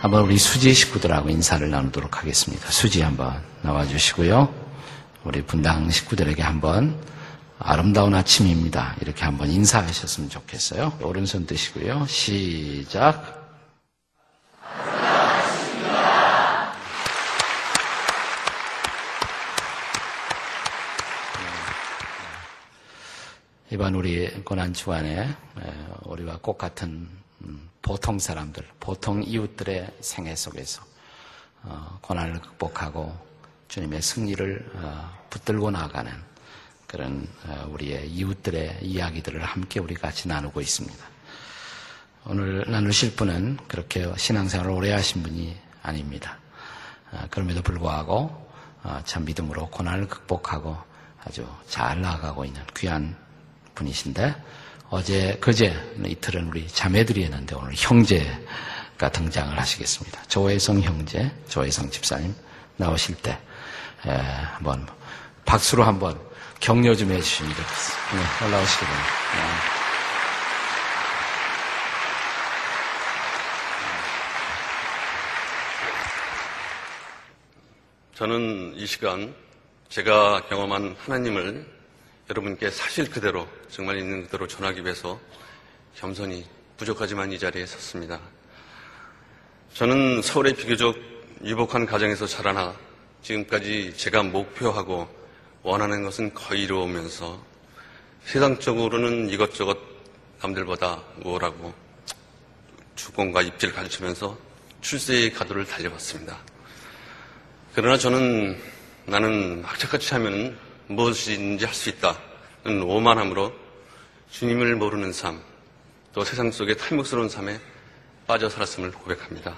한번 우리 수지 식구들하고 인사를 나누도록 하겠습니다. 수지 한번 나와주시고요. 우리 분당 식구들에게 한번 아름다운 아침입니다. 이렇게 한번 인사하셨으면 좋겠어요. 오른손 드시고요. 시작. 이번 우리 고난 주간에 우리와 꼭 같은 음, 보통 사람들, 보통 이웃들의 생애 속에서 어, 고난을 극복하고 주님의 승리를 어, 붙들고 나가는 그런 어, 우리의 이웃들의 이야기들을 함께 우리 같이 나누고 있습니다. 오늘 나누실 분은 그렇게 신앙생활을 오래 하신 분이 아닙니다. 그럼에도 불구하고 참 믿음으로 고난을 극복하고 아주 잘 나아가고 있는 귀한 분이신데 어제, 그제 이틀은 우리 자매들이 했는데 오늘 형제가 등장을 하시겠습니다. 조혜성 형제, 조혜성 집사님 나오실 때 에, 한번 박수로 한번 격려 좀 해주시면 좋겠습니다. 네, 올라오시기 바랍니다. 네. 저는 이 시간 제가 경험한 하나님을 여러분께 사실 그대로 정말 있는 그대로 전하기 위해서 겸손히 부족하지만 이 자리에 섰습니다. 저는 서울의 비교적 유복한 가정에서 자라나 지금까지 제가 목표하고 원하는 것은 거의 이루어오면서 세상적으로는 이것저것 남들보다 우월하고 주권과 입지를 가르치면서 출세의 가도를 달려봤습니다. 그러나 저는 나는 학자같이 하면 무엇이든지 할 수 있다는 오만함으로 주님을 모르는 삶, 또 세상 속의 탈목스러운 삶에 빠져 살았음을 고백합니다.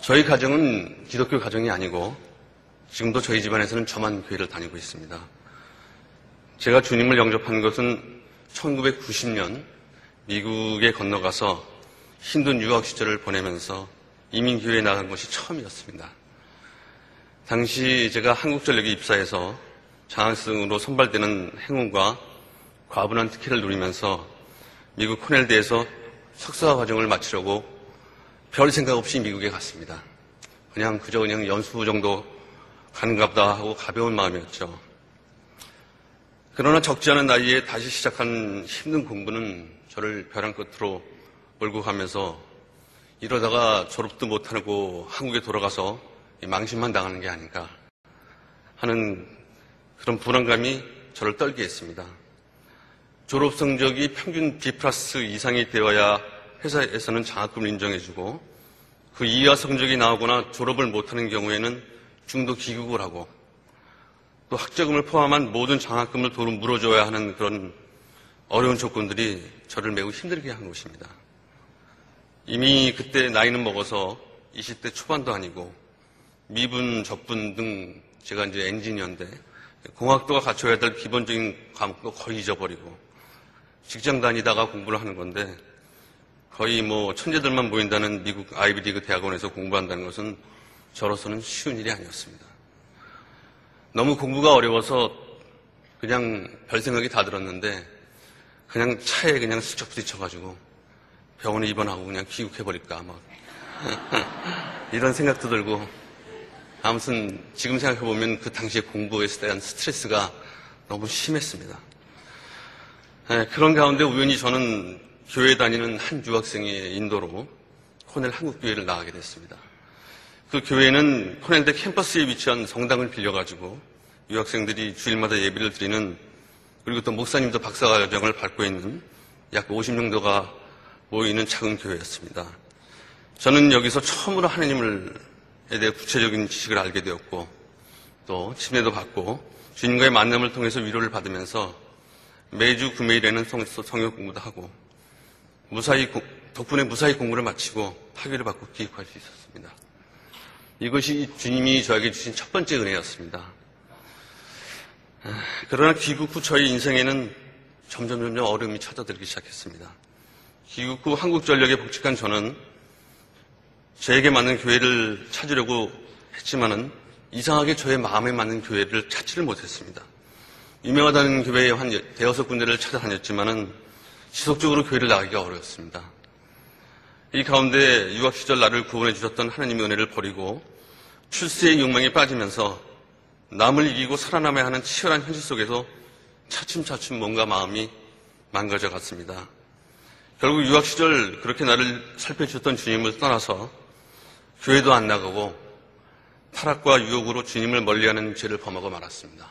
저희 가정은 기독교 가정이 아니고 지금도 저희 집안에서는 저만 교회를 다니고 있습니다. 제가 주님을 영접한 것은 1990년 미국에 건너가서 힘든 유학 시절을 보내면서 이민교회에 나간 것이 처음이었습니다. 당시 제가 한국전력에 입사해서 장학생으로 선발되는 행운과 과분한 특혜를 누리면서 미국 코넬대에서 석사 과정을 마치려고 별 생각 없이 미국에 갔습니다. 그냥 그저 그냥 연수 정도 가는가 보다 하고 가벼운 마음이었죠. 그러나 적지 않은 나이에 다시 시작한 힘든 공부는 저를 벼랑 끝으로 몰고 가면서 이러다가 졸업도 못하고 한국에 돌아가서 망신만 당하는 게 아닌가 하는 그런 불안감이 저를 떨게 했습니다. 졸업 성적이 평균 B 플러스 이상이 되어야 회사에서는 장학금을 인정해주고 그 이하 성적이 나오거나 졸업을 못하는 경우에는 중도 기국을 하고 또 학자금을 포함한 모든 장학금을 도로 물어줘야 하는 그런 어려운 조건들이 저를 매우 힘들게 한 것입니다. 이미 그때 나이는 먹어서 20대 초반도 아니고 미분, 적분 등 제가 이제 엔지니어인데 공학도가 갖춰야 될 기본적인 과목도 거의 잊어버리고 직장 다니다가 공부를 하는 건데 거의 뭐 천재들만 모인다는 미국 아이비리그 대학원에서 공부한다는 것은 저로서는 쉬운 일이 아니었습니다. 너무 공부가 어려워서 그냥 별 생각이 다 들었는데 그냥 차에 그냥 스쳐 부딪혀가지고 병원에 입원하고 그냥 귀국해버릴까 막 이런 생각도 들고 아무튼 지금 생각해보면 그 당시에 공부에 대한 스트레스가 너무 심했습니다. 네, 그런 가운데 우연히 저는 교회 다니는 한 유학생의 인도로 코넬 한국교회를 나가게 됐습니다. 그 교회는 코넬대 캠퍼스에 위치한 성당을 빌려가지고 유학생들이 주일마다 예배를 드리는 그리고 또 목사님도 박사과정을 밟고 있는 약 50명도가 모이는 작은 교회였습니다. 저는 여기서 처음으로 하나님을 에 대해 구체적인 지식을 알게 되었고 또 침례도 받고 주님과의 만남을 통해서 위로를 받으면서 매주 금요일에는 성역 공부도 하고 무사히 덕분에 무사히 공부를 마치고 학위를 받고 기획할 수 있었습니다. 이것이 주님이 저에게 주신 첫 번째 은혜였습니다. 그러나 귀국 후 저희 인생에는 점점 점점 어려움이 찾아들기 시작했습니다. 귀국 후 한국전력에 복직한 저는 저에게 맞는 교회를 찾으려고 했지만은 이상하게 저의 마음에 맞는 교회를 찾지를 못했습니다. 유명하다는 교회에 한 대여섯 군데를 찾아다녔지만은 지속적으로 교회를 나가기가 어려웠습니다. 이 가운데 유학 시절 나를 구원해 주셨던 하나님의 은혜를 버리고 출세의 욕망에 빠지면서 남을 이기고 살아남아야 하는 치열한 현실 속에서 차츰차츰 뭔가 마음이 망가져 갔습니다. 결국 유학 시절 그렇게 나를 살펴주셨던 주님을 떠나서 교회도 안 나가고 타락과 유혹으로 주님을 멀리하는 죄를 범하고 말았습니다.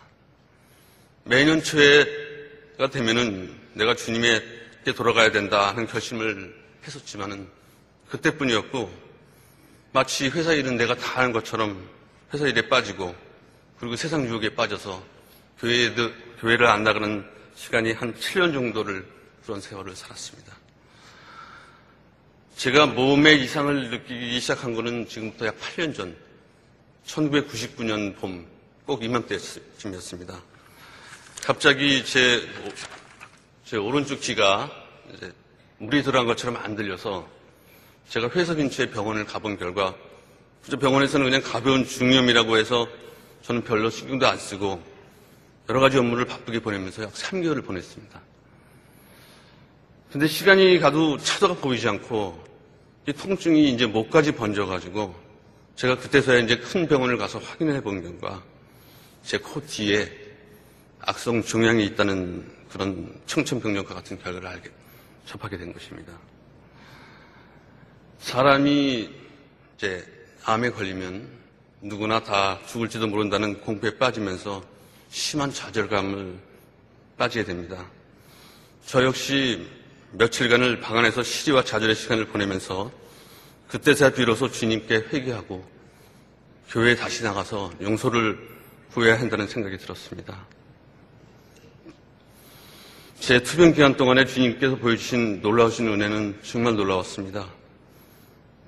매년 초에가 되면은 내가 주님에게 돌아가야 된다 하는 결심을 했었지만은 그때뿐이었고 마치 회사 일은 내가 다 하는 것처럼 회사 일에 빠지고 그리고 세상 유혹에 빠져서 교회에, 교회를 안 나가는 시간이 한 7년 정도를 그런 세월을 살았습니다. 제가 몸에 이상을 느끼기 시작한 것은 지금부터 약 8년 전, 1999년 봄, 꼭 이맘때쯤이었습니다. 갑자기 제, 제 오른쪽 귀가 물이 들어간 것처럼 안 들려서 제가 회사 근처에 병원을 가본 결과 병원에서는 그냥 가벼운 중염이라고 해서 저는 별로 신경도 안 쓰고 여러 가지 업무를 바쁘게 보내면서 약 3개월을 보냈습니다. 근데 시간이 가도 차도가 보이지 않고 이 통증이 이제 목까지 번져가지고 제가 그때서야 이제 큰 병원을 가서 확인해 본 결과 제 코 뒤에 악성 종양이 있다는 그런 청천벽력과 같은 결과를 알게 접하게 된 것입니다. 사람이 이제 암에 걸리면 누구나 다 죽을지도 모른다는 공포에 빠지면서 심한 좌절감을 빠지게 됩니다. 저 역시 며칠간을 방 안에서 시리와 좌절의 시간을 보내면서 그때서야 비로소 주님께 회개하고 교회에 다시 나가서 용서를 구해야 한다는 생각이 들었습니다. 제 투병 기간 동안에 주님께서 보여주신 놀라우신 은혜는 정말 놀라웠습니다.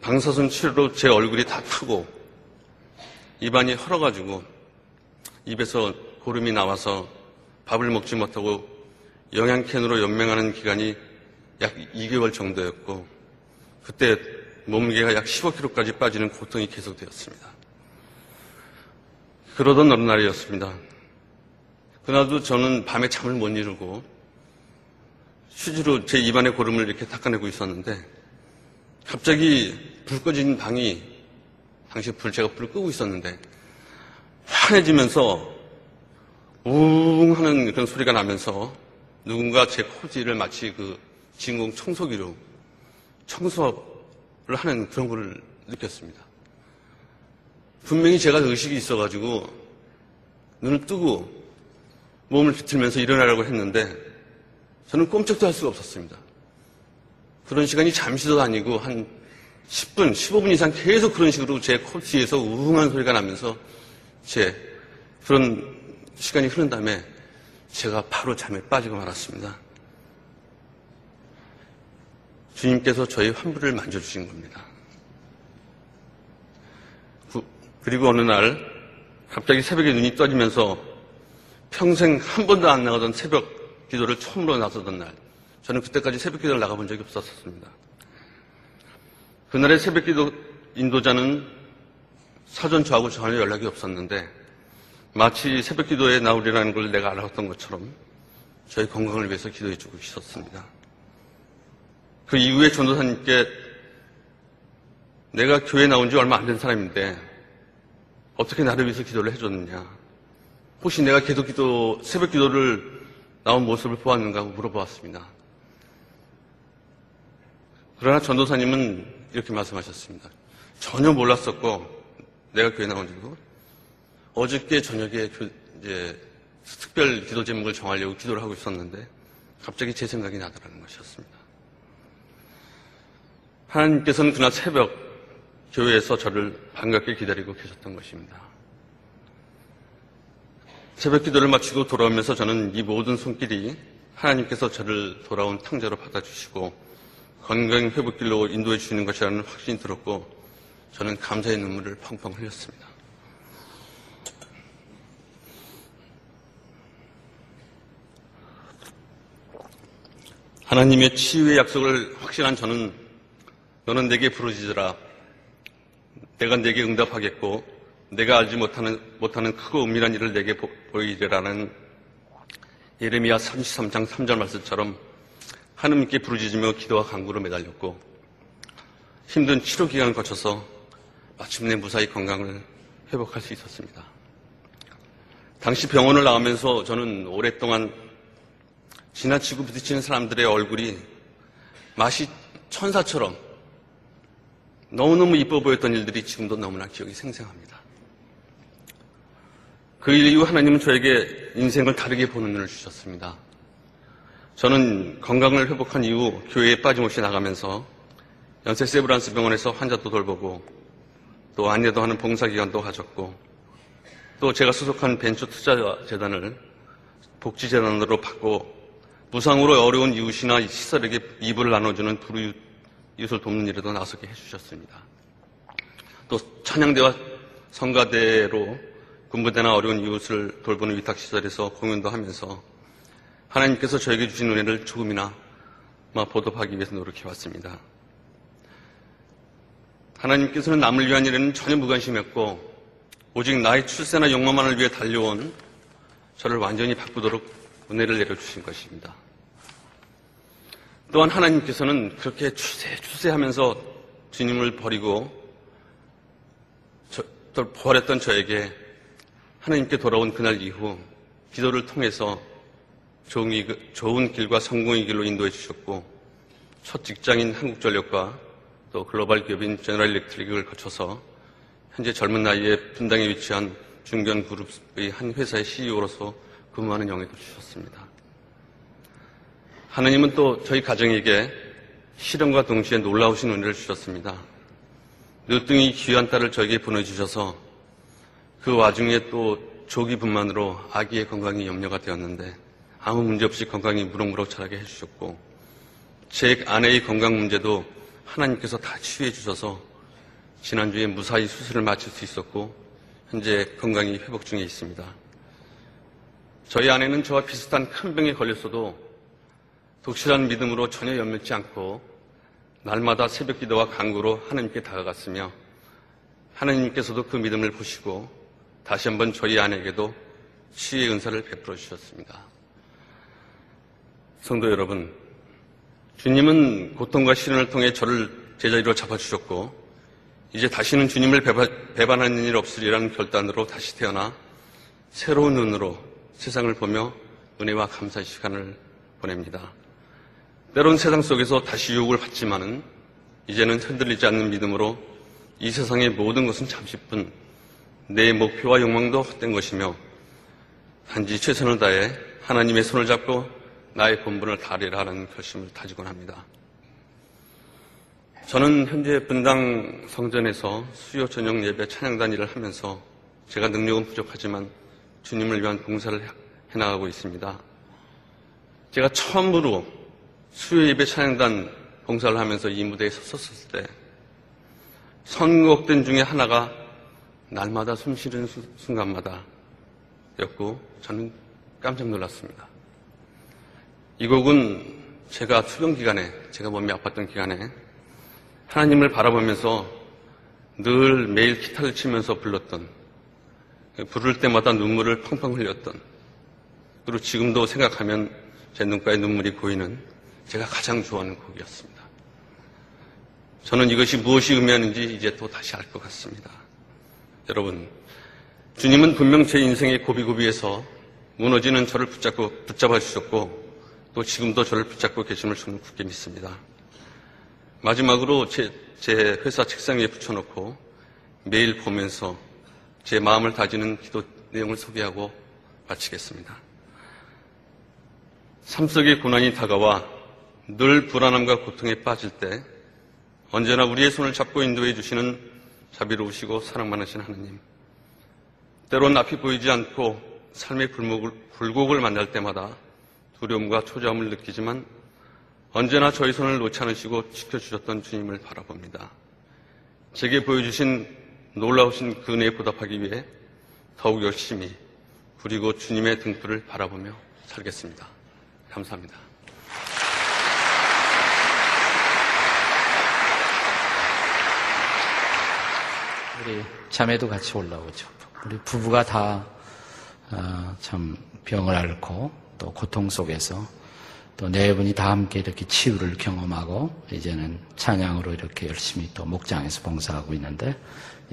방사선 치료로 제 얼굴이 다 타고 입안이 헐어가지고 입에서 고름이 나와서 밥을 먹지 못하고 영양캔으로 연맹하는 기간이 약 2개월 정도였고 그때 몸무게가 약 15kg까지 빠지는 고통이 계속되었습니다. 그러던 어느 날이었습니다. 그날도 저는 밤에 잠을 못 이루고 휴지로 제 입안의 고름을 이렇게 닦아내고 있었는데 갑자기 불 꺼진 방이 당시 불 제가 불을 끄고 있었는데 환해지면서 웅 하는 그런 소리가 나면서 누군가 제 코지를 마치 그 진공 청소기로 청소를 하는 그런 걸 느꼈습니다. 분명히 제가 의식이 있어가지고 눈을 뜨고 몸을 비틀면서 일어나려고 했는데 저는 꼼짝도 할 수가 없었습니다. 그런 시간이 잠시도 아니고 한 10분, 15분 이상 계속 그런 식으로 제 코치에서 우웅한 소리가 나면서 제 그런 시간이 흐른 다음에 제가 바로 잠에 빠지고 말았습니다. 주님께서 저희 환부를 만져주신 겁니다. 그리고 어느 날 갑자기 새벽에 눈이 떠지면서 평생 한 번도 안 나가던 새벽 기도를 처음으로 나서던 날 저는 그때까지 새벽 기도를 나가본 적이 없었습니다. 그날의 새벽 기도 인도자는 사전 저하고 전혀 연락이 없었는데 마치 새벽 기도에 나오리라는 걸 내가 알았던 것처럼 저희 건강을 위해서 기도해 주고 있었습니다. 그 이후에 전도사님께 내가 교회 나온 지 얼마 안 된 사람인데 어떻게 나를 위해서 기도를 해줬느냐. 혹시 내가 계속 기도, 새벽 기도를 나온 모습을 보았는가 하고 물어보았습니다. 그러나 전도사님은 이렇게 말씀하셨습니다. 전혀 몰랐었고, 내가 교회 나온 지도 어저께 저녁에 이제 특별 기도 제목을 정하려고 기도를 하고 있었는데, 갑자기 제 생각이 나더라는 것이었습니다. 하나님께서는 그날 새벽 교회에서 저를 반갑게 기다리고 계셨던 것입니다. 새벽 기도를 마치고 돌아오면서 저는 이 모든 손길이 하나님께서 저를 돌아온 탕자로 받아주시고 건강 회복길로 인도해 주시는 것이라는 확신이 들었고 저는 감사의 눈물을 펑펑 흘렸습니다. 하나님의 치유의 약속을 확신한 저는 너는 내게 부르짖으라 내가 내게 응답하겠고 내가 알지 못하는, 못하는 크고 은밀한 일을 내게 보, 보이리라는 예레미야 33장 3절 말씀처럼 하느님께 부르짖으며 기도와 간구로 매달렸고 힘든 치료 기간을 거쳐서 마침내 무사히 건강을 회복할 수 있었습니다. 당시 병원을 나오면서 저는 오랫동안 지나치고 부딪히는 사람들의 얼굴이 맛이 천사처럼 너무너무 이뻐 보였던 일들이 지금도 너무나 기억이 생생합니다. 그 이후 하나님은 저에게 인생을 다르게 보는 눈을 주셨습니다. 저는 건강을 회복한 이후 교회에 빠짐없이 나가면서 연세 세브란스 병원에서 환자도 돌보고 또 안내도 하는 봉사기관도 가졌고 또 제가 소속한 벤처 투자 재단을 복지재단으로 받고 무상으로 어려운 이웃이나 시설에게 입을 나눠주는 불이웃 을 돕는 일에도 나서게 해주셨습니다. 또 찬양대와 성가대로 군부대나 어려운 이웃을 돌보는 위탁시설에서 공연도 하면서 하나님께서 저에게 주신 은혜를 조금이나 보답하기 위해서 노력해왔습니다. 하나님께서는 남을 위한 일에는 전혀 무관심했고 오직 나의 출세나 욕망만을 위해 달려온 저를 완전히 바꾸도록 은혜를 내려주신 것입니다. 또한 하나님께서는 그렇게 추세, 추세하면서 주님을 버리고 저, 또 버렸던 저에게 하나님께 돌아온 그날 이후 기도를 통해서 좋은 길과 성공의 길로 인도해 주셨고 첫 직장인 한국전력과 또 글로벌 기업인 제너럴 일렉트릭을 거쳐서 현재 젊은 나이에 분당에 위치한 중견 그룹의 한 회사의 CEO로서 근무하는 영예도 주셨습니다. 하느님은 또 저희 가정에게 실험과 동시에 놀라우신 은혜를 주셨습니다. 늦둥이 귀한 딸을 저에게 보내주셔서 그 와중에 또 조기 분만으로 아기의 건강이 염려가 되었는데 아무 문제 없이 건강이 무럭무럭 자라게 해주셨고 제 아내의 건강 문제도 하나님께서 다 치유해 주셔서 지난주에 무사히 수술을 마칠 수 있었고 현재 건강이 회복 중에 있습니다. 저희 아내는 저와 비슷한 큰 병에 걸렸어도 독실한 믿음으로 전혀 연멸치 않고 날마다 새벽 기도와 강구로 하나님께 다가갔으며 하나님께서도 그 믿음을 보시고 다시 한번 저희 아내에게도 치유의 은사를 베풀어 주셨습니다. 성도 여러분, 주님은 고통과 시련을 통해 저를 제자리로 잡아주셨고, 이제 다시는 주님을 배반하는 일 없으리라는 결단으로 다시 태어나 새로운 눈으로 세상을 보며 은혜와 감사의 시간을 보냅니다. 때론 세상 속에서 다시 유혹을 받지만은 이제는 흔들리지 않는 믿음으로 이 세상의 모든 것은 잠시뿐 내 목표와 욕망도 헛된 것이며 단지 최선을 다해 하나님의 손을 잡고 나의 본분을 다리라 하는 결심을 다지곤 합니다. 저는 현재 분당 성전에서 수요 저녁 예배 찬양단 일을 하면서 제가 능력은 부족하지만 주님을 위한 봉사를 해나가고 있습니다. 제가 처음으로 수요 예배 찬양단 봉사를 하면서 이 무대에 섰었을 때 선곡된 중에 하나가 날마다 숨 쉬는 순간마다 였고 저는 깜짝 놀랐습니다. 이 곡은 제가 수련 기간에, 제가 몸이 아팠던 기간에 하나님을 바라보면서 늘 매일 기타를 치면서 불렀던, 부를 때마다 눈물을 펑펑 흘렸던, 그리고 지금도 생각하면 제 눈가에 눈물이 고이는 제가 가장 좋아하는 곡이었습니다. 저는 이것이 무엇이 의미하는지 이제 또 다시 알 것 같습니다. 여러분, 주님은 분명 제 인생의 고비고비에서 무너지는 저를 붙잡고 붙잡아 주셨고 또 지금도 저를 붙잡고 계심을 저는 굳게 믿습니다. 마지막으로 제, 제 회사 책상 위에 붙여놓고 매일 보면서 제 마음을 다지는 기도 내용을 소개하고 마치겠습니다. 삶 속의 고난이 다가와 늘 불안함과 고통에 빠질 때 언제나 우리의 손을 잡고 인도해 주시는 자비로우시고 사랑 많으신 하느님. 때론 앞이 보이지 않고 삶의 굴곡을, 굴곡을 만날 때마다 두려움과 초조함을 느끼지만 언제나 저희 손을 놓지 않으시고 지켜주셨던 주님을 바라봅니다. 제게 보여주신 놀라우신 그 은혜에 보답하기 위해 더욱 열심히 그리고 주님의 등불을 바라보며 살겠습니다. 감사합니다. 우리 자매도 같이 올라오죠. 우리 부부가 다참 어, 병을 앓고 또 고통 속에서 또 네 분이 다 함께 이렇게 치유를 경험하고 이제는 찬양으로 이렇게 열심히 또 목장에서 봉사하고 있는데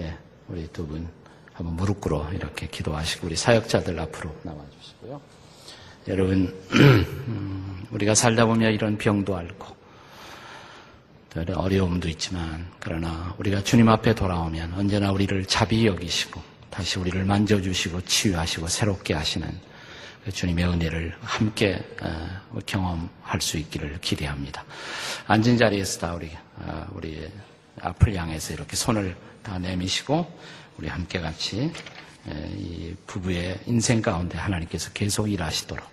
예, 우리 두 분 한번 무릎 꿇어 이렇게 기도하시고 우리 사역자들 앞으로 나와 주시고요. 여러분 음, 우리가 살다 보면 이런 병도 앓고 어려움도 있지만 그러나 우리가 주님 앞에 돌아오면 언제나 우리를 자비 여기시고 다시 우리를 만져주시고 치유하시고 새롭게 하시는 그 주님의 은혜를 함께 어, 경험할 수 있기를 기대합니다. 앉은 자리에서 다 우리 어, 우리 앞을 향해서 이렇게 손을 다 내미시고 우리 함께 같이 이 부부의 인생 가운데 하나님께서 계속 일하시도록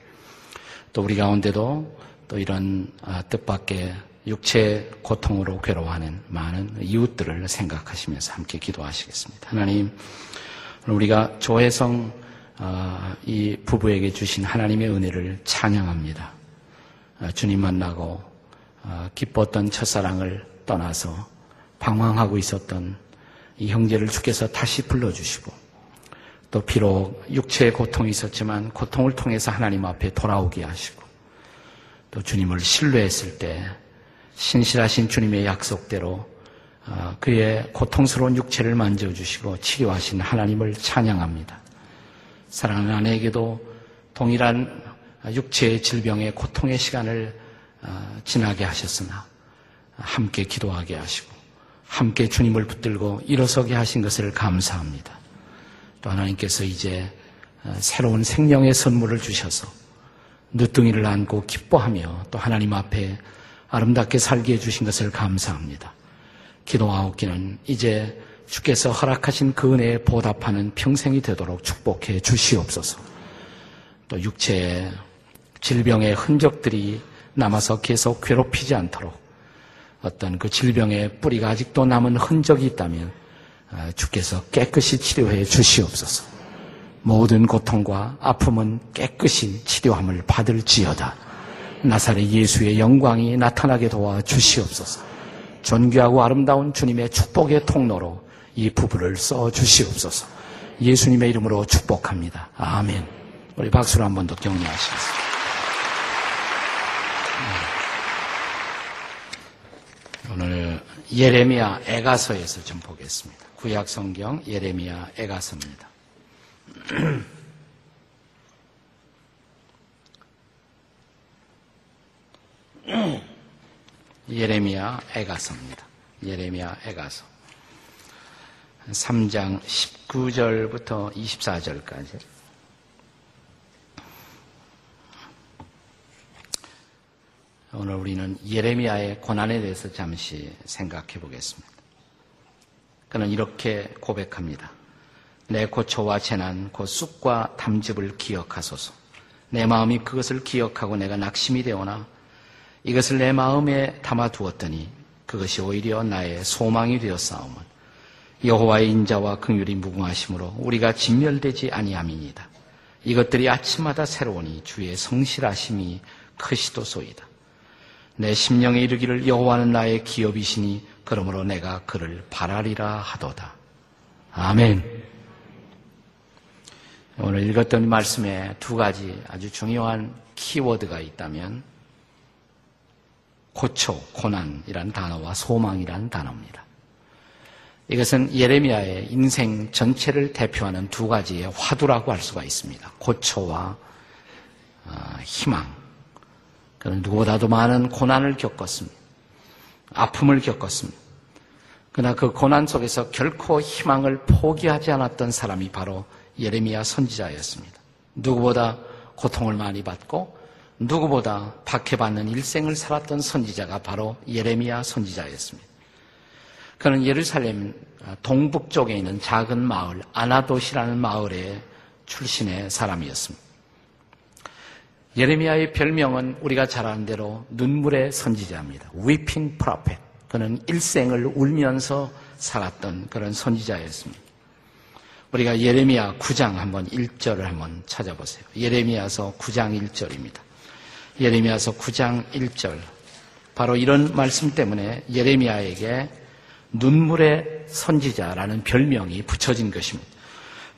또 우리 가운데도 또 이런 아, 뜻밖의 육체 고통으로 괴로워하는 많은 이웃들을 생각하시면서 함께 기도하시겠습니다. 하나님, 우리가 조혜성 아, 이 부부에게 주신 하나님의 은혜를 찬양합니다. 아, 주님 만나고 아, 기뻤던 첫사랑을 떠나서 방황하고 있었던 이 형제를 주께서 다시 불러주시고 또 비록 육체의 고통이 있었지만 고통을 통해서 하나님 앞에 돌아오게 하시고 또 주님을 신뢰했을 때 신실하신 주님의 약속대로 그의 고통스러운 육체를 만져주시고 치료하신 하나님을 찬양합니다. 사랑하는 아내에게도 동일한 육체의 질병의 고통의 시간을 어, 지나게 하셨으나 함께 기도하게 하시고 함께 주님을 붙들고 일어서게 하신 것을 감사합니다. 또 하나님께서 이제 어, 새로운 생명의 선물을 주셔서 늦둥이를 안고 기뻐하며 또 하나님 앞에 아름답게 살게 해주신 것을 감사합니다. 기도하옵기는 이제 주께서 허락하신 그 은혜에 보답하는 평생이 되도록 축복해 주시옵소서. 또 육체의 질병의 흔적들이 남아서 계속 괴롭히지 않도록 어떤 그 질병의 뿌리가 아직도 남은 흔적이 있다면 아, 주께서 깨끗이 치료해 주시옵소서. 모든 고통과 아픔은 깨끗이 치료함을 받을지어다. 나사렛 예수의 영광이 나타나게 도와 주시옵소서. 존귀하고 아름다운 주님의 축복의 통로로 이 부부를 써 주시옵소서. 예수님의 이름으로 축복합니다. 아멘. 우리 박수로 한 번 더 격려하시겠습니다. 네. 오늘 예레미야 애가서에서 좀 보겠습니다. 구약 성경 예레미야 애가서입니다. 예레미야 애가서입니다. 예레미야 애가서. 3장 19절부터 24절까지. 오늘 우리는 예레미야의 고난에 대해서 잠시 생각해 보겠습니다. 그는 이렇게 고백합니다. 내 고초와 재난, 곧 쑥과 담즙을 기억하소서. 내 마음이 그것을 기억하고 내가 낙심이 되오나 이것을 내 마음에 담아 두었더니 그것이 오히려 나의 소망이 되었사오면 여호와의 인자와 긍휼이 무궁하심으로 우리가 진멸되지 아니함이니다. 이것들이 아침마다 새로우니 주의 성실하심이 크시도소이다. 내 심령에 이르기를 여호와는 나의 기업이시니 그러므로 내가 그를 바라리라 하도다. 아멘. 오늘 읽었던 말씀에 두 가지 아주 중요한 키워드가 있다면 고초, 고난이란 단어와 소망이란 단어입니다. 이것은 예레미야의 인생 전체를 대표하는 두 가지의 화두라고 할 수가 있습니다. 고초와 어, 희망. 그는 누구보다도 많은 고난을 겪었습니다. 아픔을 겪었습니다. 그러나 그 고난 속에서 결코 희망을 포기하지 않았던 사람이 바로 예레미야 선지자였습니다. 누구보다 고통을 많이 받고 누구보다 박해받는 일생을 살았던 선지자가 바로 예레미야 선지자였습니다. 그는 예루살렘 동북 쪽에 있는 작은 마을 아나도시라는 마을의 출신의 사람이었습니다. 예레미야의 별명은 우리가 잘 아는 대로 눈물의 선지자입니다. Weeping Prophet. 그는 일생을 울면서 살았던 그런 선지자였습니다. 우리가 예레미야 9장 한번 1절을 한번 찾아보세요. 예레미야서 9장 1절입니다. 예레미야서 9장 1절. 바로 이런 말씀 때문에 예레미야에게 눈물의 선지자라는 별명이 붙여진 것입니다.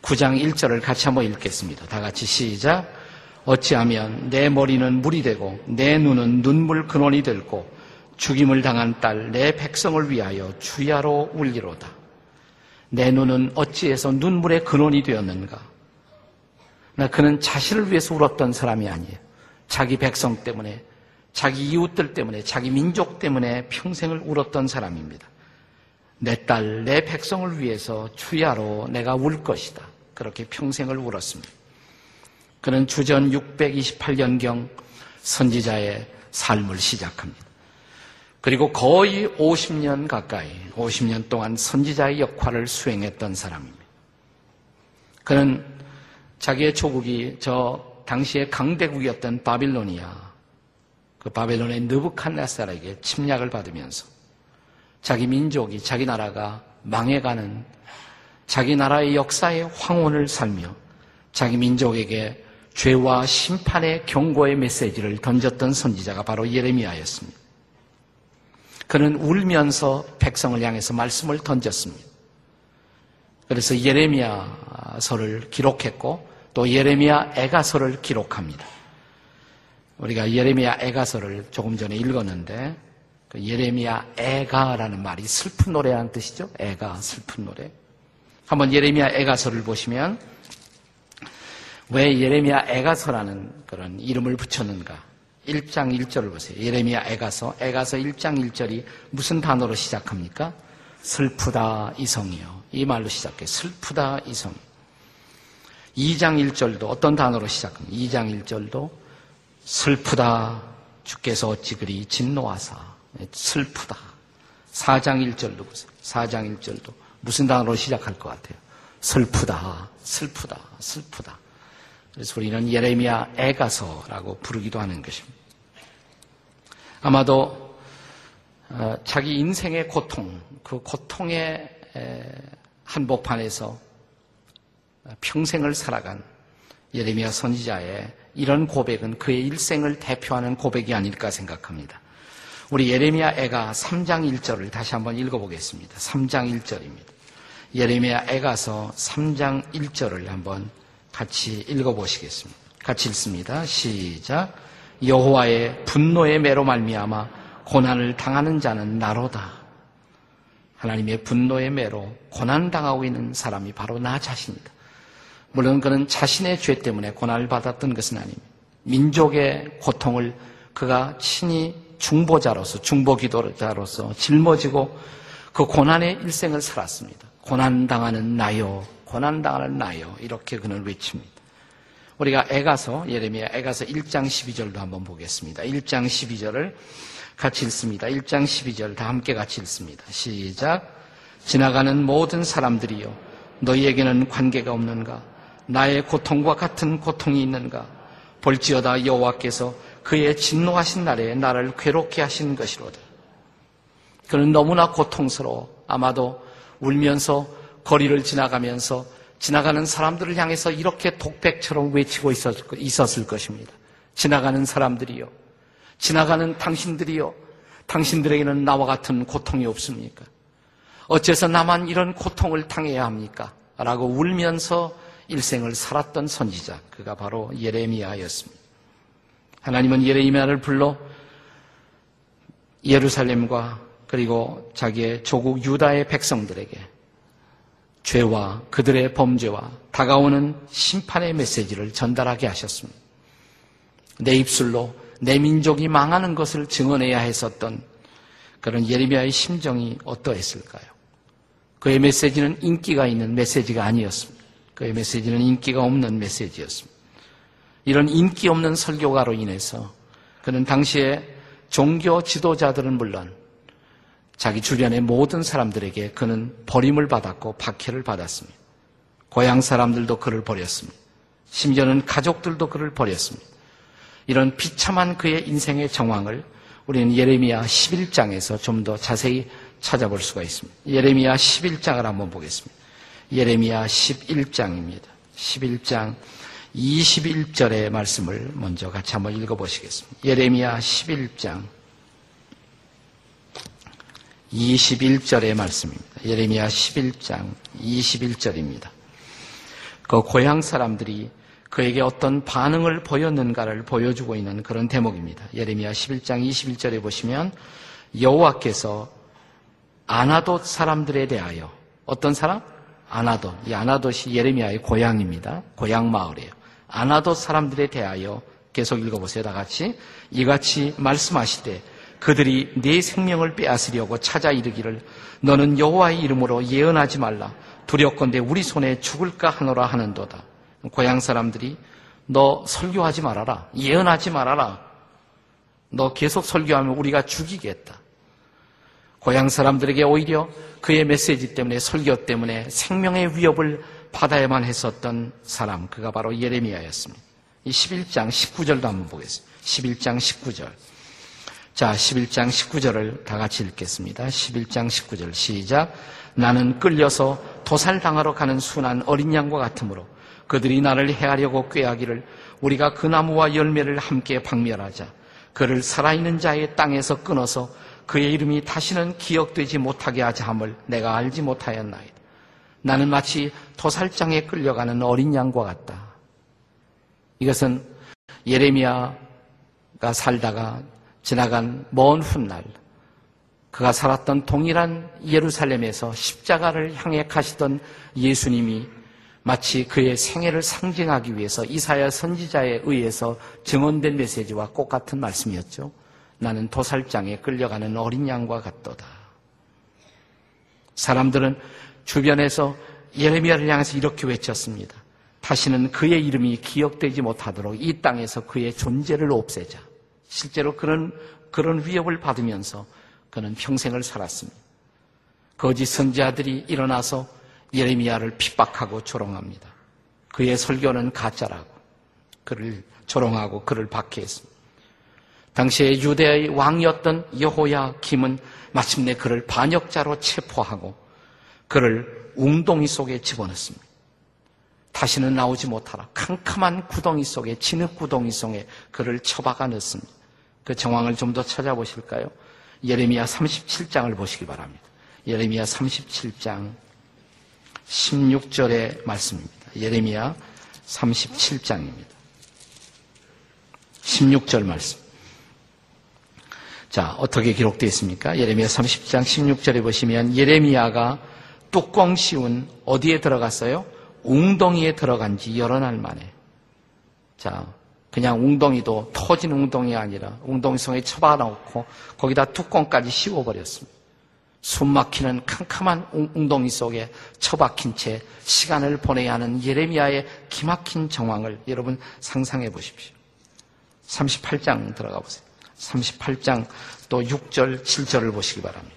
9장 1절을 같이 한번 읽겠습니다. 다 같이 시작. 어찌하면 내 머리는 물이 되고 내 눈은 눈물 근원이 될고 죽임을 당한 딸 내 백성을 위하여 주야로 울리로다. 내 눈은 어찌해서 눈물의 근원이 되었는가? 나 그는 자신을 위해서 울었던 사람이 아니에요. 자기 백성 때문에, 자기 이웃들 때문에, 자기 민족 때문에 평생을 울었던 사람입니다. 내 딸, 내 백성을 위해서 주야로 내가 울 것이다. 그렇게 평생을 울었습니다. 그는 주전 628년경 선지자의 삶을 시작합니다. 그리고 거의 50년 가까이, 50년 동안 선지자의 역할을 수행했던 사람입니다. 그는 자기의 조국이 저 당시의 강대국이었던 바빌로니아, 그 바빌론의 느부칸네살에게 침략을 받으면서 자기 민족이, 자기 나라가 망해가는 자기 나라의 역사의 황혼을 살며 자기 민족에게 죄와 심판의 경고의 메시지를 던졌던 선지자가 바로 예레미야였습니다. 그는 울면서 백성을 향해서 말씀을 던졌습니다. 그래서 예레미야서를 기록했고 또 예레미야 애가서를 기록합니다. 우리가 예레미야 애가서를 조금 전에 읽었는데 그 예레미야 애가라는 말이 슬픈 노래라는 뜻이죠. 애가 슬픈 노래. 한번 예레미야 애가서를 보시면 왜 예레미야 애가서라는 그런 이름을 붙였는가? 1장 1절을 보세요. 예레미야 애가서, 애가서 1장 1절이 무슨 단어로 시작합니까? 슬프다 이성이요. 이 말로 시작해. 슬프다 이성. 2장 1절도 어떤 단어로 시작합니까? 2장 1절도 슬프다 주께서 어찌 그리 진노하사. 슬프다. 4장 1절도 보세요. 4장 1절도 무슨 단어로 시작할 것 같아요? 슬프다, 슬프다, 슬프다. 그래서 우리는 예레미야 애가서라고 부르기도 하는 것입니다. 아마도 어, 자기 인생의 고통, 그 고통의 한복판에서 평생을 살아간 예레미야 선지자의 이런 고백은 그의 일생을 대표하는 고백이 아닐까 생각합니다. 우리 예레미야 애가 3장 1절을 다시 한번 읽어보겠습니다. 3장 1절입니다. 예레미야 애가서 3장 1절을 한번 같이 읽어보시겠습니다. 같이 읽습니다. 시작. 여호와의 분노의 매로 말미암아 고난을 당하는 자는 나로다. 하나님의 분노의 매로 고난 당하고 있는 사람이 바로 나 자신이다. 물론 그는 자신의 죄 때문에 고난을 받았던 것은 아닙니다. 민족의 고통을 그가 친히 중보자로서 중보 기도자로서 짊어지고 그 고난의 일생을 살았습니다. 고난 당하는 나요. 고난 당하는 나요. 이렇게 그는 외칩니다. 우리가 애가서, 예레미야 애가서 1장 12절도 한번 보겠습니다. 1장 12절을 같이 읽습니다. 1장 12절 다 함께 같이 읽습니다. 시작. 지나가는 모든 사람들이요. 너희에게는 관계가 없는가? 나의 고통과 같은 고통이 있는가? 볼지어다 여호와께서 그의 진노하신 날에 나를 괴롭게 하신 것이로다. 그는 너무나 고통스러워 아마도 울면서 거리를 지나가면서 지나가는 사람들을 향해서 이렇게 독백처럼 외치고 있었을 것입니다. 지나가는 사람들이요. 지나가는 당신들이요. 당신들에게는 나와 같은 고통이 없습니까? 어째서 나만 이런 고통을 당해야 합니까? 라고 울면서 일생을 살았던 선지자. 그가 바로 예레미야였습니다. 하나님은 예레미야를 불러 예루살렘과 그리고 자기의 조국 유다의 백성들에게 죄와 그들의 범죄와 다가오는 심판의 메시지를 전달하게 하셨습니다. 내 입술로 내 민족이 망하는 것을 증언해야 했었던 그런 예레미야의 심정이 어떠했을까요? 그의 메시지는 인기가 있는 메시지가 아니었습니다. 그의 메시지는 인기가 없는 메시지였습니다. 이런 인기 없는 설교가로 인해서 그는 당시에 종교 지도자들은 물론 자기 주변의 모든 사람들에게 그는 버림을 받았고 박해를 받았습니다. 고향 사람들도 그를 버렸습니다. 심지어는 가족들도 그를 버렸습니다. 이런 비참한 그의 인생의 정황을 우리는 예레미야 11장에서 좀 더 자세히 찾아볼 수가 있습니다. 예레미야 11장을 한번 보겠습니다. 예레미야 11장입니다. 11장 21절의 말씀을 먼저 같이 한번 읽어보시겠습니다. 예레미야 11장 21절의 말씀입니다. 예레미야 11장 21절입니다. 그 고향 사람들이 그에게 어떤 반응을 보였는가를 보여주고 있는 그런 대목입니다. 예레미야 11장 21절에 보시면 여호와께서 아나돗 사람들에 대하여 어떤 사람? 아나돗. 이 아나돗이 예레미야의 고향입니다. 고향 마을이에요. 아나돗 사람들에 대하여 계속 읽어보세요. 다 같이. 이같이 말씀하시되 그들이 네 생명을 빼앗으려고 찾아 이르기를 너는 여호와의 이름으로 예언하지 말라. 두렵건대 우리 손에 죽을까 하노라 하는도다. 고향 사람들이 너 설교하지 말아라. 예언하지 말아라. 너 계속 설교하면 우리가 죽이겠다. 고향 사람들에게 오히려 그의 메시지 때문에 설교 때문에 생명의 위협을 받아야만 했었던 사람 그가 바로 예레미야였습니다. 이 11장 19절도 한번 보겠습니다. 11장 19절. 자, 11장 19절을 다 같이 읽겠습니다. 11장 19절 시작. 나는 끌려서 도살당하러 가는 순한 어린 양과 같으므로 그들이 나를 해하려고 꾀하기를 우리가 그 나무와 열매를 함께 박멸하자. 그를 살아있는 자의 땅에서 끊어서 그의 이름이 다시는 기억되지 못하게 하자 함을 내가 알지 못하였나이다. 나는 마치 도살장에 끌려가는 어린 양과 같다. 이것은 예레미야가 살다가 지나간 먼 훗날 그가 살았던 동일한 예루살렘에서 십자가를 향해 가시던 예수님이 마치 그의 생애를 상징하기 위해서 이사야 선지자에 의해서 증언된 메시지와 똑같은 말씀이었죠. 나는 도살장에 끌려가는 어린 양과 같도다. 사람들은 주변에서 예레미야를 향해서 이렇게 외쳤습니다. 다시는 그의 이름이 기억되지 못하도록 이 땅에서 그의 존재를 없애자. 실제로 그런 그런 위협을 받으면서 그는 평생을 살았습니다. 거짓 선지자들이 일어나서 예레미야를 핍박하고 조롱합니다. 그의 설교는 가짜라고 그를 조롱하고 그를 박해했습니다. 당시에 유대의 왕이었던 여호야 김은 마침내 그를 반역자로 체포하고 그를 웅동이 속에 집어넣습니다. 다시는 나오지 못하라. 캄캄한 구덩이 속에 진흙 구덩이 속에 그를 처박아 넣습니다. 그 정황을 좀 더 찾아보실까요? 예레미야 37장을 보시기 바랍니다. 예레미야 37장 16절의 말씀입니다. 예레미야 37장입니다. 16절 말씀. 자, 어떻게 기록되어 있습니까? 예레미야 30장 16절에 보시면 예레미야가 뚜껑 씌운 어디에 들어갔어요? 웅덩이에 들어간 지 여러 날 만에. 자, 그냥 웅덩이도 터진 웅덩이가 아니라 웅덩이 속에 처박아놓고 거기다 뚜껑까지 씌워버렸습니다. 숨 막히는 캄캄한 웅덩이 속에 처박힌 채 시간을 보내야 하는 예레미야의 기막힌 정황을 여러분 상상해 보십시오. 38장 들어가 보세요. 38장 또 6절, 7절을 보시기 바랍니다.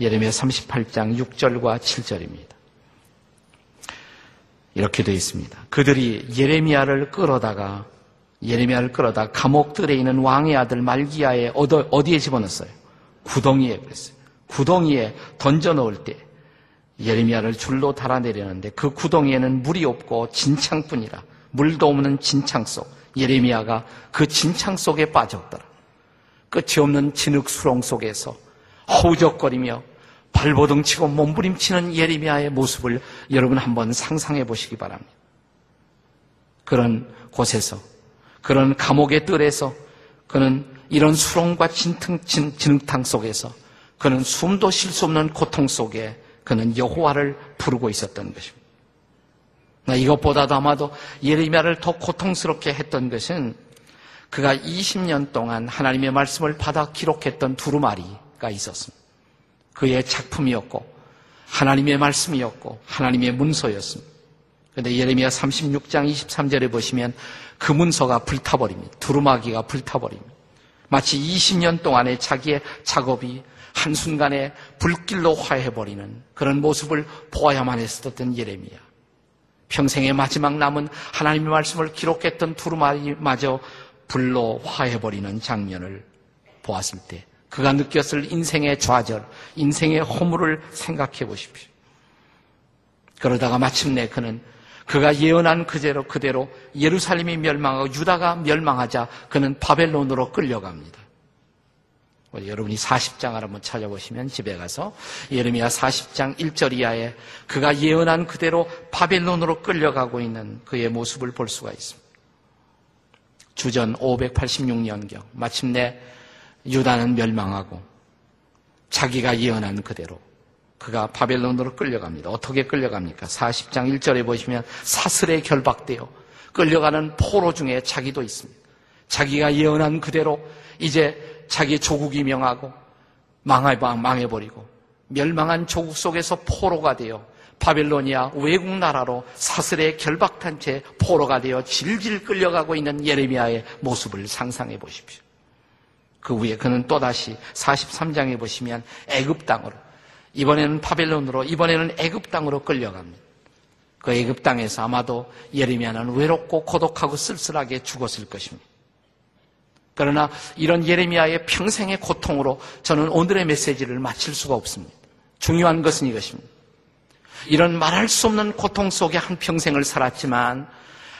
예레미야 38장 6절과 7절입니다. 이렇게 되어 있습니다. 그들이 예레미야를 끌어다가 예레미야를 끌어다 감옥들에 있는 왕의 아들 말기야의 어디에 집어넣었어요? 구덩이에 그랬어요. 구덩이에 던져 넣을 때 예레미야를 줄로 달아내려는데 그 구덩이에는 물이 없고 진창뿐이라 물도 없는 진창 속 예레미야가 그 진창 속에 빠졌더라. 끝이 없는 진흙 수렁 속에서 허우적거리며 발버둥 치고 몸부림치는 예레미야의 모습을 여러분 한번 상상해 보시기 바랍니다. 그런 곳에서 그런 감옥의 뜰에서 그는 이런 수렁과 진흙, 진흙탕 속에서 그는 숨도 쉴 수 없는 고통 속에 그는 여호와를 부르고 있었던 것입니다. 이것보다도 아마도 예레미야를 더 고통스럽게 했던 것은 그가 20년 동안 하나님의 말씀을 받아 기록했던 두루마리가 있었습니다. 그의 작품이었고 하나님의 말씀이었고 하나님의 문서였습니다. 그런데 예레미야 36장 23절에 보시면 그 문서가 불타버립니다. 두루마기가 불타버립니다. 마치 20년 동안의 자기의 작업이 한순간에 불길로 화해버리는 그런 모습을 보아야만 했었던 예레미야. 평생의 마지막 남은 하나님의 말씀을 기록했던 두루마리마저 불로 화해버리는 장면을 보았을 때 그가 느꼈을 인생의 좌절, 인생의 허물을 생각해 보십시오. 그러다가 마침내 그는 그가 예언한 그대로 그대로 예루살렘이 멸망하고 유다가 멸망하자 그는 바벨론으로 끌려갑니다. 여러분이 40장을 한번 찾아보시면 집에 가서 예레미야 40장 1절 이하에 그가 예언한 그대로 바벨론으로 끌려가고 있는 그의 모습을 볼 수가 있습니다. 주전 586년경 마침내 유다는 멸망하고 자기가 예언한 그대로 그가 바벨론으로 끌려갑니다. 어떻게 끌려갑니까? 40장 1절에 보시면 사슬에 결박되어 끌려가는 포로 중에 자기도 있습니다. 자기가 예언한 그대로 이제 자기 조국이 명하고 망해버리고 멸망한 조국 속에서 포로가 되어 바벨로니아 외국 나라로 사슬에 결박한 채 포로가 되어 질질 끌려가고 있는 예레미야의 모습을 상상해 보십시오. 그 위에 그는 또다시 43장에 보시면 애굽 땅으로 이번에는 바벨론으로 이번에는 애굽 땅으로 끌려갑니다. 그 애굽 땅에서 아마도 예레미야는 외롭고 고독하고 쓸쓸하게 죽었을 것입니다. 그러나 이런 예레미야의 평생의 고통으로 저는 오늘의 메시지를 마칠 수가 없습니다. 중요한 것은 이것입니다. 이런 말할 수 없는 고통 속에 한 평생을 살았지만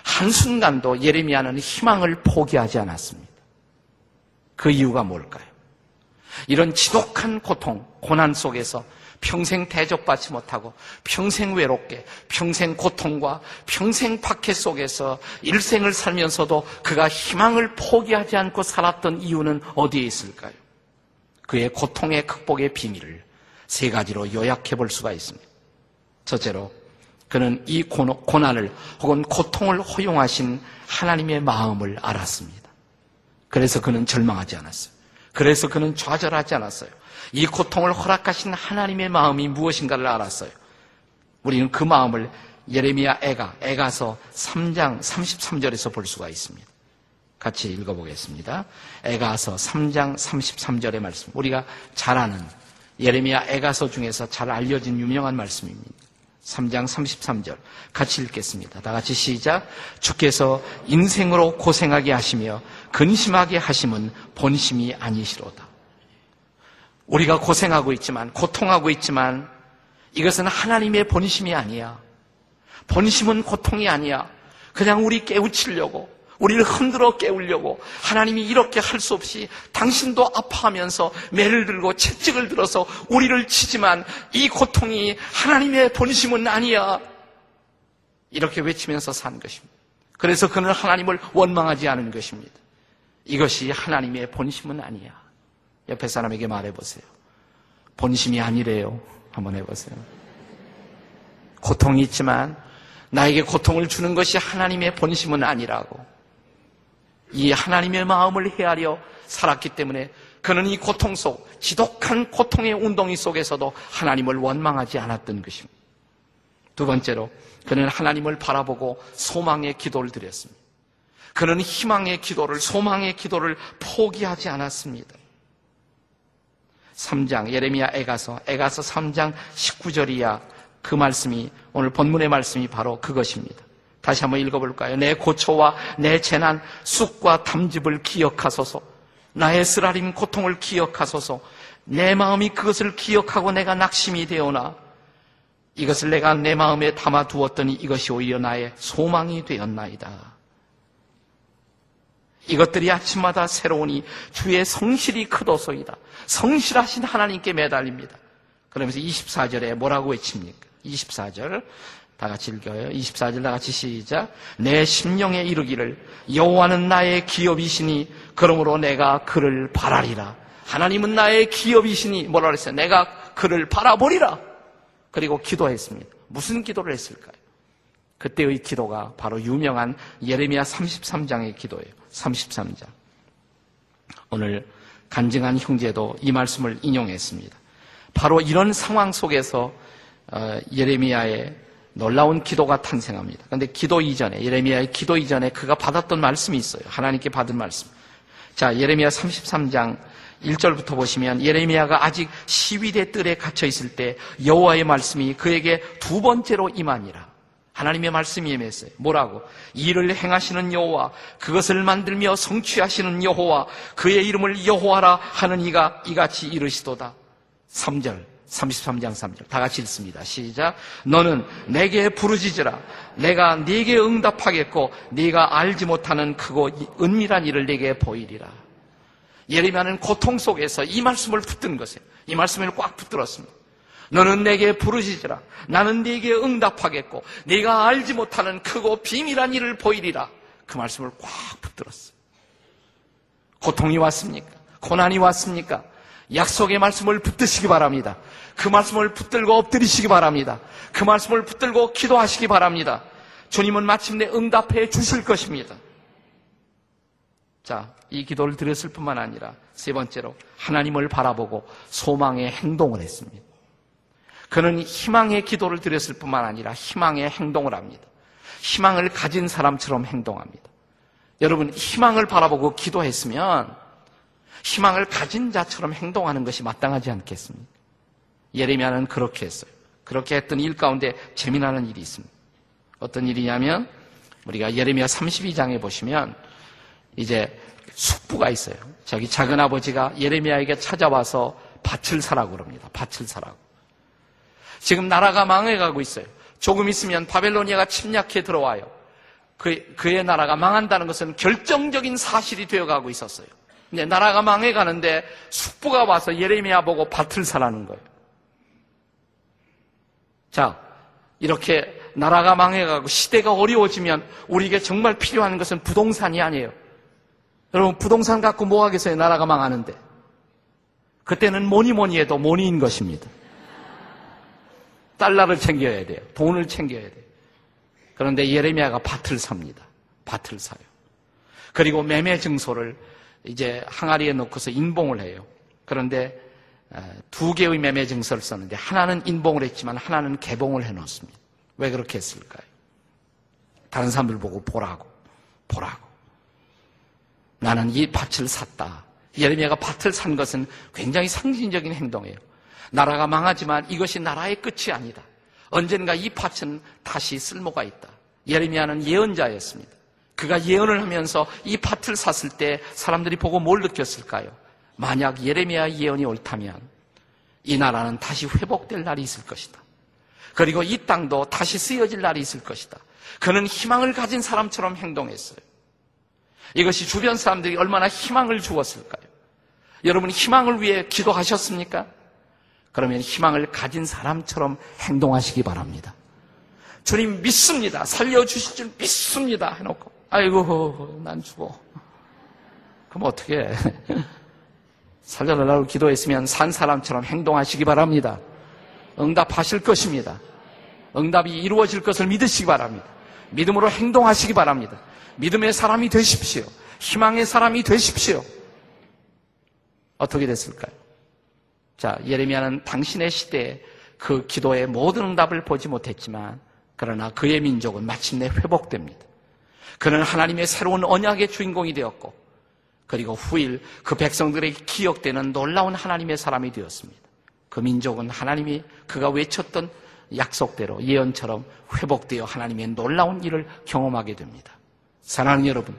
한순간도 예레미야는 희망을 포기하지 않았습니다. 그 이유가 뭘까요? 이런 지독한 고통, 고난 속에서 평생 대접받지 못하고 평생 외롭게 평생 고통과 평생 박해 속에서 일생을 살면서도 그가 희망을 포기하지 않고 살았던 이유는 어디에 있을까요? 그의 고통의 극복의 비밀을 세 가지로 요약해 볼 수가 있습니다. 첫째로 그는 이 고난을 혹은 고통을 허용하신 하나님의 마음을 알았습니다. 그래서 그는 절망하지 않았어요. 그래서 그는 좌절하지 않았어요. 이 고통을 허락하신 하나님의 마음이 무엇인가를 알았어요. 우리는 그 마음을 예레미야 애가, 애가서 3장 33절에서 볼 수가 있습니다. 같이 읽어보겠습니다. 애가서 3장 33절의 말씀. 우리가 잘 아는 예레미야 애가서 중에서 잘 알려진 유명한 말씀입니다. 3장 33절. 같이 읽겠습니다. 다 같이 시작. 주께서 인생으로 고생하게 하시며 근심하게 하심은 본심이 아니시로다. 우리가 고생하고 있지만, 고통하고 있지만, 이것은 하나님의 본심이 아니야. 본심은 고통이 아니야. 그냥 우리 깨우치려고, 우리를 흔들어 깨우려고, 하나님이 이렇게 할 수 없이 당신도 아파하면서 매를 들고 채찍을 들어서 우리를 치지만 이 고통이 하나님의 본심은 아니야. 이렇게 외치면서 산 것입니다. 그래서 그는 하나님을 원망하지 않은 것입니다. 이것이 하나님의 본심은 아니야. 옆에 사람에게 말해보세요. 본심이 아니래요. 한번 해보세요. 고통이 있지만 나에게 고통을 주는 것이 하나님의 본심은 아니라고. 이 하나님의 마음을 헤아려 살았기 때문에 그는 이 고통 속, 지독한 고통의 운동이 속에서도 하나님을 원망하지 않았던 것입니다. 두 번째로 그는 하나님을 바라보고 소망의 기도를 드렸습니다. 그는 희망의 기도를, 소망의 기도를 포기하지 않았습니다. 3장 예레미야 애가서 애가서 3장 19절이야 그 말씀이 오늘 본문의 말씀이 바로 그것입니다. 다시 한번 읽어볼까요? 내 고초와 내 재난, 쑥과 담즙을 기억하소서. 나의 쓰라림 고통을 기억하소서. 내 마음이 그것을 기억하고 내가 낙심이 되어나 이것을 내가 내 마음에 담아 두었더니 이것이 오히려 나의 소망이 되었나이다. 이것들이 아침마다 새로우니 주의 성실이 크도소이다. 성실하신 하나님께 매달립니다. 그러면서 24절에 뭐라고 외칩니까? 24절 다 같이 읽어요. 24절 다 같이 시작. 내 심령에 이르기를 여호와는 나의 기업이시니 그러므로 내가 그를 바라리라. 하나님은 나의 기업이시니 뭐라 그랬어요? 내가 그를 바라보리라. 그리고 기도했습니다. 무슨 기도를 했을까요? 그때의 기도가 바로 유명한 예레미야 33장의 기도예요. 33장. 오늘 간증한 형제도 이 말씀을 인용했습니다. 바로 이런 상황 속에서 어, 예레미야의 놀라운 기도가 탄생합니다. 그런데 기도 이전에 예레미야의 기도 이전에 그가 받았던 말씀이 있어요. 하나님께 받은 말씀. 자, 예레미야 33장 1절부터 보시면 예레미야가 아직 시위대 뜰에 갇혀 있을 때 여호와의 말씀이 그에게 두 번째로 임하니라. 하나님의 말씀이 임했어요. 뭐라고? 일을 행하시는 여호와, 그것을 만들며 성취하시는 여호와, 그의 이름을 여호와라 하는 이가 이같이 이르시도다. 3절, 33장 3절. 다 같이 읽습니다. 시작. 너는 내게 부르짖으라. 내가 네게 응답하겠고 네가 알지 못하는 크고 은밀한 일을 네게 보이리라. 예레미야는 고통 속에서 이 말씀을 붙든 것이에요. 이 말씀을 꽉 붙들었습니다. 너는 내게 부르짖으라. 나는 네게 응답하겠고 네가 알지 못하는 크고 비밀한 일을 보이리라. 그 말씀을 꽉 붙들었어요. 고통이 왔습니까? 고난이 왔습니까? 약속의 말씀을 붙드시기 바랍니다. 그 말씀을 붙들고 엎드리시기 바랍니다. 그 말씀을 붙들고 기도하시기 바랍니다. 주님은 마침내 응답해 주실 것입니다. 자, 이 기도를 드렸을 뿐만 아니라 세 번째로 하나님을 바라보고 소망의 행동을 했습니다. 그는 희망의 기도를 드렸을 뿐만 아니라 희망의 행동을 합니다. 희망을 가진 사람처럼 행동합니다. 여러분, 희망을 바라보고 기도했으면 희망을 가진 자처럼 행동하는 것이 마땅하지 않겠습니까? 예레미야는 그렇게 했어요. 그렇게 했던 일 가운데 재미나는 일이 있습니다. 어떤 일이냐면 우리가 예레미야 32장에 보시면 이제 숙부가 있어요. 자기 작은 아버지가 예레미야에게 찾아와서 밭을 사라고 그럽니다. 밭을 사라고. 지금 나라가 망해가고 있어요. 조금 있으면 바벨로니아가 침략해 들어와요. 그, 그의 나라가 망한다는 것은 결정적인 사실이 되어가고 있었어요. 근데 나라가 망해가는데 숙부가 와서 예레미야 보고 밭을 사라는 거예요. 자, 이렇게 나라가 망해가고 시대가 어려워지면 우리에게 정말 필요한 것은 부동산이 아니에요. 여러분, 부동산 갖고 뭐 하겠어요? 나라가 망하는데. 그때는 뭐니 뭐니 해도 뭐니인 것입니다. 달러를 챙겨야 돼요. 돈을 챙겨야 돼요. 그런데 예레미야가 밭을 삽니다. 밭을 사요. 그리고 매매 증서를 이제 항아리에 넣고서 인봉을 해요. 그런데 두 개의 매매 증서를 썼는데 하나는 인봉을 했지만 하나는 개봉을 해놓습니다. 왜 그렇게 했을까요? 다른 사람들 보고 보라고, 보라고. 나는 이 밭을 샀다. 예레미야가 밭을 산 것은 굉장히 상징적인 행동이에요. 나라가 망하지만 이것이 나라의 끝이 아니다. 언젠가 이 밭은 다시 쓸모가 있다. 예레미야는 예언자였습니다. 그가 예언을 하면서 이 밭을 샀을 때 사람들이 보고 뭘 느꼈을까요? 만약 예레미야 예언이 옳다면 이 나라는 다시 회복될 날이 있을 것이다. 그리고 이 땅도 다시 쓰여질 날이 있을 것이다. 그는 희망을 가진 사람처럼 행동했어요. 이것이 주변 사람들이 얼마나 희망을 주었을까요? 여러분 희망을 위해 기도하셨습니까? 그러면 희망을 가진 사람처럼 행동하시기 바랍니다. 주님 믿습니다. 살려주실 줄 믿습니다. 해놓고 아이고 난 죽어. 그럼 어떻게 해? 살려달라고 기도했으면 산 사람처럼 행동하시기 바랍니다. 응답하실 것입니다. 응답이 이루어질 것을 믿으시기 바랍니다. 믿음으로 행동하시기 바랍니다. 믿음의 사람이 되십시오. 희망의 사람이 되십시오. 어떻게 됐을까요? 자, 예레미야는 당신의 시대에 그 기도의 모든 응답을 보지 못했지만 그러나 그의 민족은 마침내 회복됩니다. 그는 하나님의 새로운 언약의 주인공이 되었고 그리고 후일 그 백성들에게 기억되는 놀라운 하나님의 사람이 되었습니다. 그 민족은 하나님이 그가 외쳤던 약속대로 예언처럼 회복되어 하나님의 놀라운 일을 경험하게 됩니다. 사랑하는 여러분,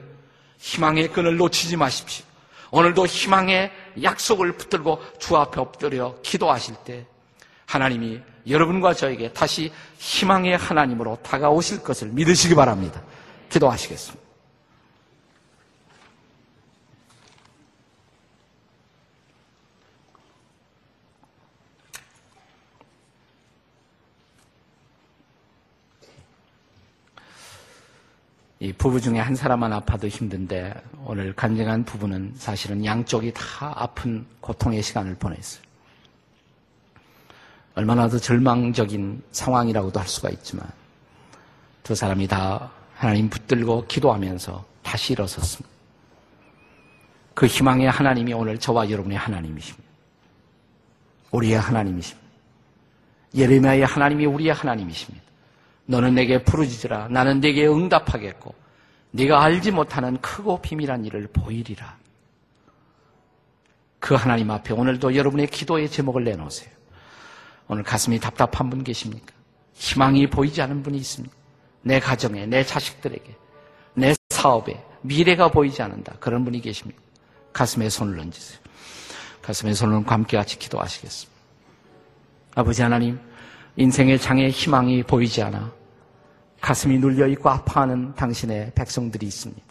희망의 끈을 놓치지 마십시오. 오늘도 희망의 약속을 붙들고 주 앞에 엎드려 기도하실 때 하나님이 여러분과 저에게 다시 희망의 하나님으로 다가오실 것을 믿으시기 바랍니다. 기도하시겠습니다. 이 부부 중에 한 사람만 아파도 힘든데 오늘 간증한 부부는 사실은 양쪽이 다 아픈 고통의 시간을 보냈어요. 얼마나 더 절망적인 상황이라고도 할 수가 있지만 두 사람이 다 하나님 붙들고 기도하면서 다시 일어섰습니다. 그 희망의 하나님이 오늘 저와 여러분의 하나님이십니다. 우리의 하나님이십니다. 예레미야의 하나님이 우리의 하나님이십니다. 너는 내게 부르짖으라. 나는 내게 응답하겠고 네가 알지 못하는 크고 비밀한 일을 보이리라. 그 하나님 앞에 오늘도 여러분의 기도의 제목을 내놓으세요. 오늘 가슴이 답답한 분 계십니까? 희망이 보이지 않은 분이 있습니까? 내 가정에, 내 자식들에게, 내 사업에 미래가 보이지 않는다. 그런 분이 계십니까? 가슴에 손을 얹으세요. 가슴에 손을 얹고 함께 같이 기도하시겠습니다. 아버지 하나님, 인생의 장에 희망이 보이지 않아 가슴이 눌려있고 아파하는 당신의 백성들이 있습니다.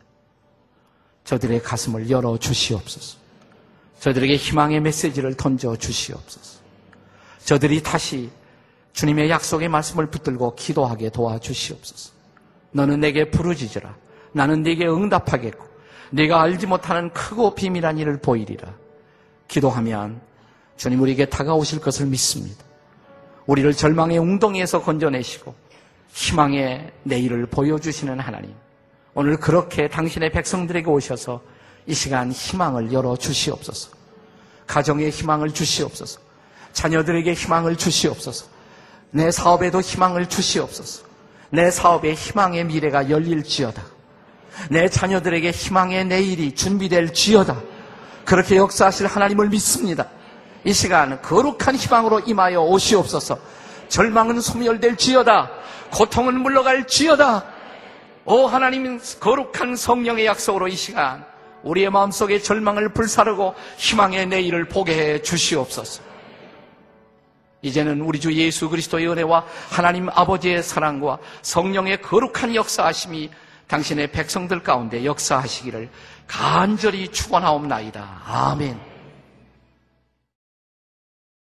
저들의 가슴을 열어 주시옵소서. 저들에게 희망의 메시지를 던져 주시옵소서. 저들이 다시 주님의 약속의 말씀을 붙들고 기도하게 도와주시옵소서. 너는 내게 부르짖으라. 나는 네게 응답하겠고 네가 알지 못하는 크고 비밀한 일을 보이리라. 기도하면 주님 우리에게 다가오실 것을 믿습니다. 우리를 절망의 웅덩이에서 건져내시고 희망의 내일을 보여주시는 하나님. 오늘 그렇게 당신의 백성들에게 오셔서 이 시간 희망을 열어 주시옵소서. 가정에 희망을 주시옵소서. 자녀들에게 희망을 주시옵소서. 내 사업에도 희망을 주시옵소서. 내 사업에 희망의 미래가 열릴지어다. 내 자녀들에게 희망의 내일이 준비될 지어다. 그렇게 역사하실 하나님을 믿습니다. 이 시간 거룩한 희망으로 임하여 오시옵소서. 절망은 소멸될 지어다. 고통은 물러갈 지어다. 오 하나님 거룩한 성령의 약속으로 이 시간 우리의 마음속에 절망을 불사르고 희망의 내일을 보게 해 주시옵소서. 이제는 우리 주 예수 그리스도의 은혜와 하나님 아버지의 사랑과 성령의 거룩한 역사하심이 당신의 백성들 가운데 역사하시기를 간절히 축원하옵나이다. 아멘.